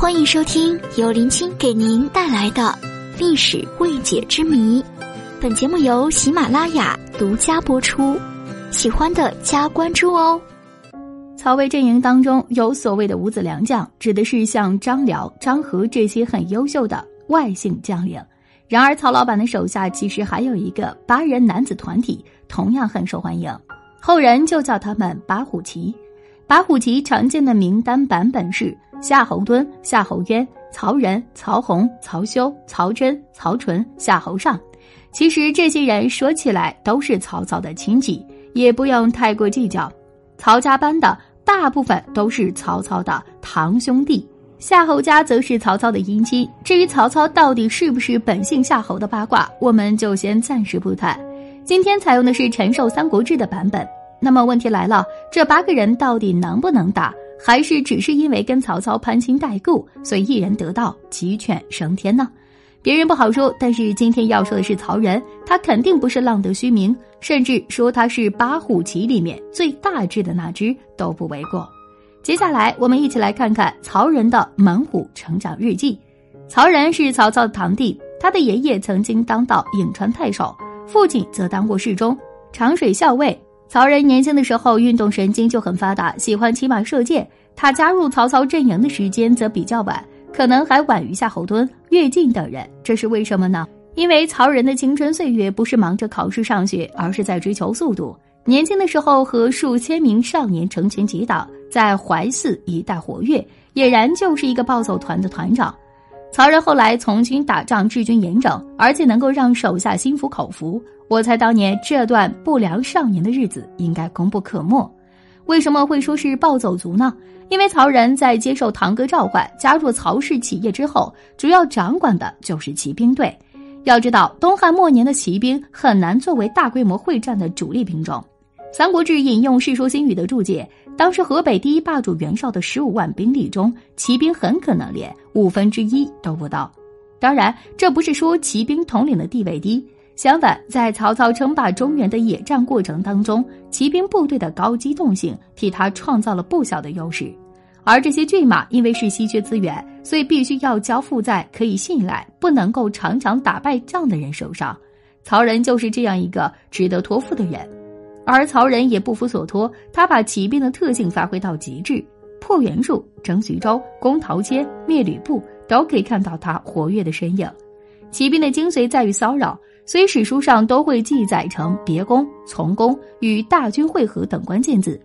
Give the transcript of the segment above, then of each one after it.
欢迎收听由林青给您带来的历史未解之谜。本节目由喜马拉雅独家播出，喜欢的加关注哦。曹魏阵营当中有所谓的五子良将，指的是像张辽、张合这些很优秀的外姓将领。然而，曹老板的手下其实还有一个八人男子团体，同样很受欢迎，后人就叫他们八虎旗。八虎旗常见的名单版本是夏侯惇、夏侯渊、曹仁、曹洪、曹休、曹真、曹纯、夏侯尚。其实这些人说起来都是曹操的亲戚，也不用太过计较。曹家班的大部分都是曹操的堂兄弟，夏侯家则是曹操的姻亲。至于曹操到底是不是本姓夏侯的八卦，我们就先暂时不谈。今天采用的是陈寿《三国志》的版本。那么问题来了，这八个人到底能不能打，还是只是因为跟曹操攀亲带故，所以一人得道，鸡犬升天呢？别人不好说，但是今天要说的是曹仁，他肯定不是浪得虚名，甚至说他是八虎旗里面最大只的那只都不为过。接下来，我们一起来看看曹仁的猛虎成长日记。曹仁是曹操的堂弟，他的爷爷曾经当到颍川太守，父亲则当过侍中、长水校尉。曹仁年轻的时候运动神经就很发达，喜欢骑马射箭。他加入曹操阵营的时间则比较晚，可能还晚于夏侯惇、乐进等人。这是为什么呢？因为曹仁的青春岁月不是忙着考试上学，而是在追求速度。年轻的时候和数千名少年成群结党，在淮泗一带活跃，俨然就是一个暴走团的团长。曹仁后来从军打仗，治军严整，而且能够让手下心服口服。我猜当年这段不良少年的日子应该功不可没。为什么会说是暴走族呢？因为曹仁在接受堂哥召唤，加入曹氏企业之后，主要掌管的就是骑兵队。要知道，东汉末年的骑兵很难作为大规模会战的主力兵种。《三国志》引用《世说新语》的注解，当时河北第一霸主袁绍的十五万兵力中，骑兵很可能连五分之一都不到。当然，这不是说骑兵统领的地位低。相反，在曹操称霸中原的野战过程当中，骑兵部队的高机动性替他创造了不小的优势。而这些骏马因为是稀缺资源，所以必须要交付在可以信赖、不能够常常打败仗的人手上。曹仁就是这样一个值得托付的人，而曹仁也不负所托，他把骑兵的特性发挥到极致，破袁术、征徐州、攻陶谦、灭吕布，都可以看到他活跃的身影。骑兵的精髓在于骚扰。所以史书上都会记载成别攻、从攻、与大军会合等关键字。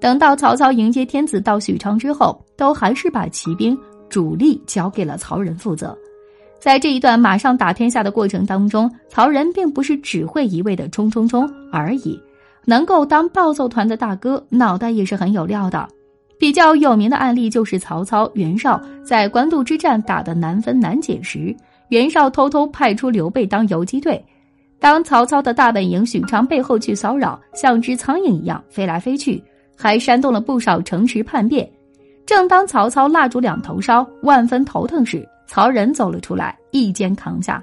等到曹操迎接天子到许昌之后，都还是把骑兵主力交给了曹仁负责。在这一段马上打天下的过程当中，曹仁并不是只会一味的冲冲冲而已，能够当暴揍团的大哥，脑袋也是很有料的。比较有名的案例就是曹操、袁绍在官渡之战打的难分难解时。袁绍偷偷派出刘备当游击队，当曹操的大本营许昌背后去骚扰，像只苍蝇一样飞来飞去，还煽动了不少城池叛变。正当曹操蜡烛两头烧，万分头疼时，曹仁走了出来，一肩扛下。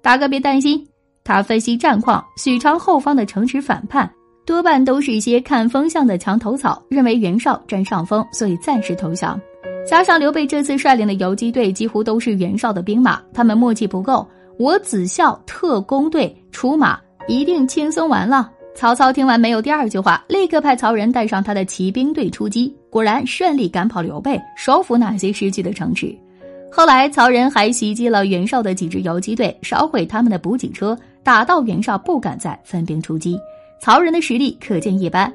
大哥别担心，他分析战况，许昌后方的城池反叛，多半都是一些看风向的墙头草，认为袁绍占上风，所以暂时投降。加上刘备这次率领的游击队几乎都是袁绍的兵马，他们默契不够。我子孝特工队出马，一定轻松完了。曹操听完没有第二句话，立刻派曹仁带上他的骑兵队出击，果然顺利赶跑刘备，收复那些失去的城池。后来曹仁还袭击了袁绍的几支游击队，烧毁他们的补给车，打到袁绍不敢再分兵出击。曹仁的实力可见一斑。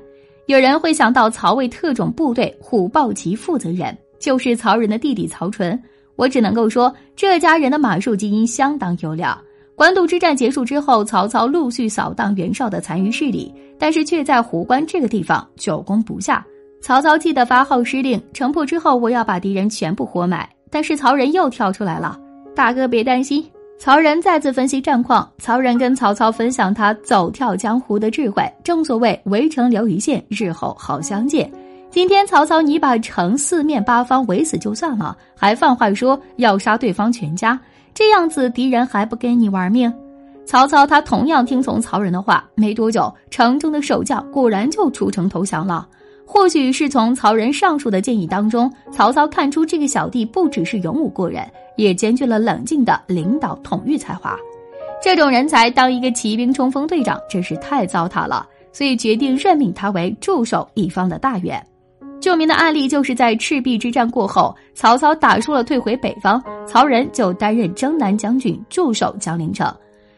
有人会想到曹魏特种部队虎豹骑负责人。就是曹仁的弟弟曹纯，我只能够说这家人的马术基因相当优良。官渡之战结束之后，曹操陆续扫荡袁绍的残余势力，但是却在壶关这个地方久攻不下。曹操气得发号施令，城破之后我要把敌人全部活埋。但是曹仁又跳出来了，大哥别担心。曹仁再次分析战况，曹仁跟曹操分享他走跳江湖的智慧。正所谓围城留一线，日后好相见。今天曹操，你把城四面八方围死就算了，还放话说要杀对方全家，这样子敌人还不跟你玩命？曹操他同样听从曹仁的话，没多久，城中的守将果然就出城投降了。或许是从曹仁上述的建议当中，曹操看出这个小弟不只是勇武过人，也兼具了冷静的领导统御才华。这种人才当一个骑兵冲锋队长真是太糟蹋了，所以决定任命他为驻守一方的大员。著名的案例就是在赤壁之战过后，曹操打输了退回北方，曹仁就担任征南将军，驻守江陵城。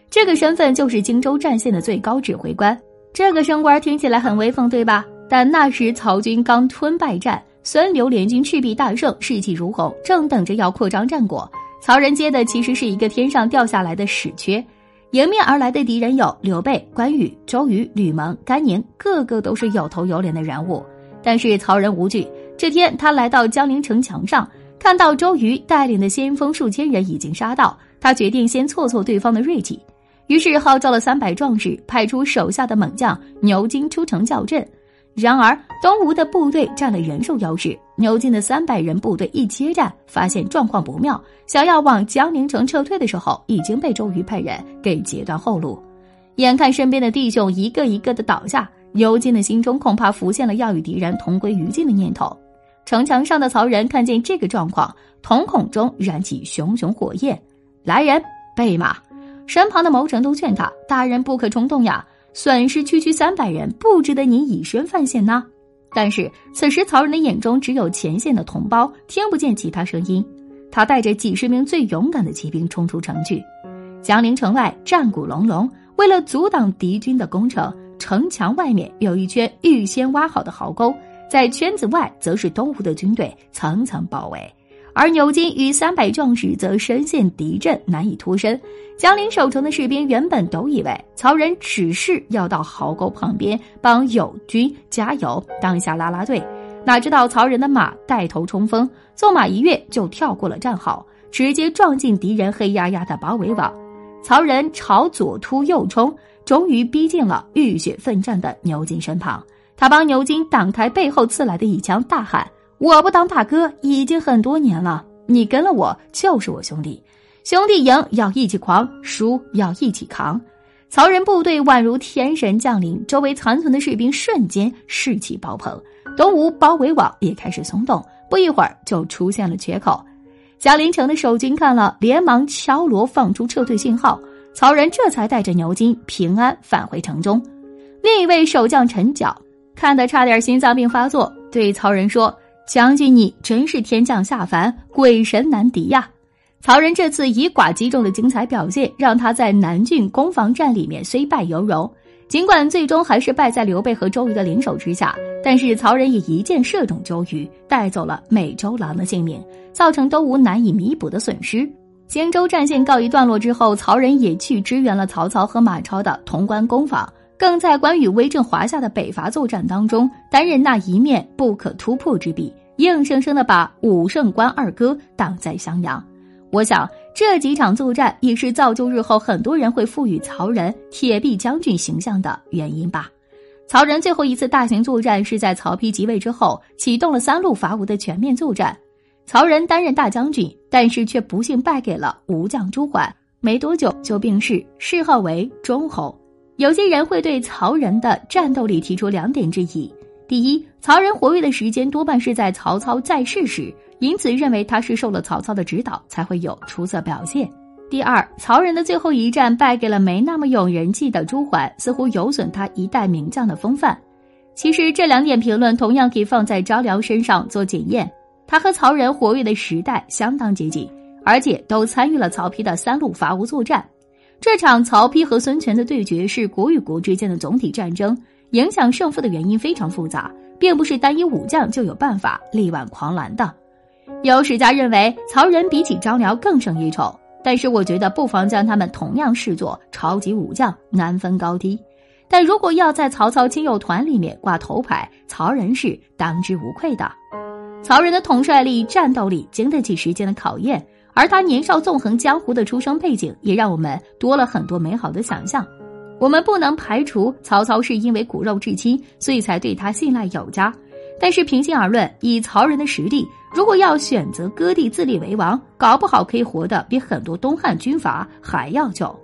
这个身份就是荆州战线的最高指挥官。这个升官听起来很威风，对吧？但那时曹军刚吞败战，孙刘联军赤壁大胜，士气如虹，正等着要扩张战果。曹仁接的其实是一个天上掉下来的屎缺。迎面而来的敌人有刘备、关羽、周瑜、吕蒙、甘宁，个个都是有头有脸的人物。但是曹仁无惧。这天，他来到江陵城墙上，看到周瑜带领的先锋数千人已经杀到，他决定先挫挫对方的锐气，于是号召了三百壮士，派出手下的猛将牛金出城叫阵。然而，东吴的部队占了人数优势，牛金的三百人部队一接战，发现状况不妙，想要往江陵城撤退的时候，已经被周瑜派人给截断后路。眼看身边的弟兄一个一个的倒下，牛金的心中恐怕浮现了要与敌人同归于尽的念头。城墙上的曹仁看见这个状况，瞳孔中燃起熊熊火焰。来人，备马！身旁的谋臣都劝他：“大人不可冲动呀。”损失区区三百人，不值得你以身犯险呢。但是此时曹仁的眼中只有前线的同胞，听不见其他声音。他带着几十名最勇敢的骑兵冲出城去。江陵城外战鼓隆隆，为了阻挡敌军的攻城，城墙外面有一圈预先挖好的壕沟，在圈子外则是东吴的军队层层包围。而牛金与三百壮士则深陷敌阵，难以脱身。江陵守城的士兵原本都以为曹仁只是要到壕沟旁边帮友军加油，当一下拉拉队，哪知道曹仁的马带头冲锋，纵马一跃就跳过了战壕，直接撞进敌人黑压压的包围网。曹仁朝左突右冲，终于逼近了浴血奋战的牛金身旁。他帮牛金挡开背后刺来的一枪，大喊。我不当大哥已经很多年了，你跟了我就是我兄弟，兄弟赢要一起狂，输要一起扛。曹仁部队宛如天神降临，周围残存的士兵瞬间士气爆棚，东吴包围网也开始松动，不一会儿就出现了缺口。江陵城的守军看了，连忙敲锣放出撤退信号，曹仁这才带着牛金平安返回城中。另一位守将陈角看得差点心脏病发作，对曹仁说。将军，你真是天降下凡，鬼神难敌呀！曹仁这次以寡击众的精彩表现，让他在南郡攻防战里面虽败犹荣。尽管最终还是败在刘备和周瑜的联手之下，但是曹仁也一箭射中周瑜，带走了美周郎的性命，造成东吴难以弥补的损失。荆州战线告一段落之后，曹仁也去支援了曹操和马超的潼关攻防。更在关羽威震华夏的北伐作战当中，担任那一面不可突破之壁，硬生生的把武圣关二哥挡在襄阳。我想这几场作战也是造就日后很多人会赋予曹仁铁壁将军形象的原因吧。曹仁最后一次大型作战是在曹丕即位之后，启动了三路伐吴的全面作战。曹仁担任大将军，但是却不幸败给了吴将朱桓，没多久就病逝，谥号为忠侯。有些人会对曹仁的战斗力提出两点质疑：第一，曹仁活跃的时间多半是在曹操在世时，因此认为他是受了曹操的指导才会有出色表现；第二，曹仁的最后一战败给了没那么有人气的朱桓，似乎有损他一代名将的风范。其实这两点评论同样可以放在张辽身上做检验，他和曹仁活跃的时代相当接近，而且都参与了曹丕的三路伐吴作战。这场曹丕和孙权的对决是国与国之间的总体战争，影响胜负的原因非常复杂，并不是单一武将就有办法力挽狂澜的。有史家认为曹仁比起张辽更胜一筹，但是我觉得不妨将他们同样视作超级武将，难分高低。但如果要在曹操亲友团里面挂头牌，曹仁是当之无愧的。曹仁的统帅力、战斗力经得起时间的考验。而他年少纵横江湖的出生背景，也让我们多了很多美好的想象。我们不能排除曹操是因为骨肉至亲，所以才对他信赖有加。但是平心而论，以曹仁的实力，如果要选择割地自立为王，搞不好可以活得比很多东汉军阀还要久。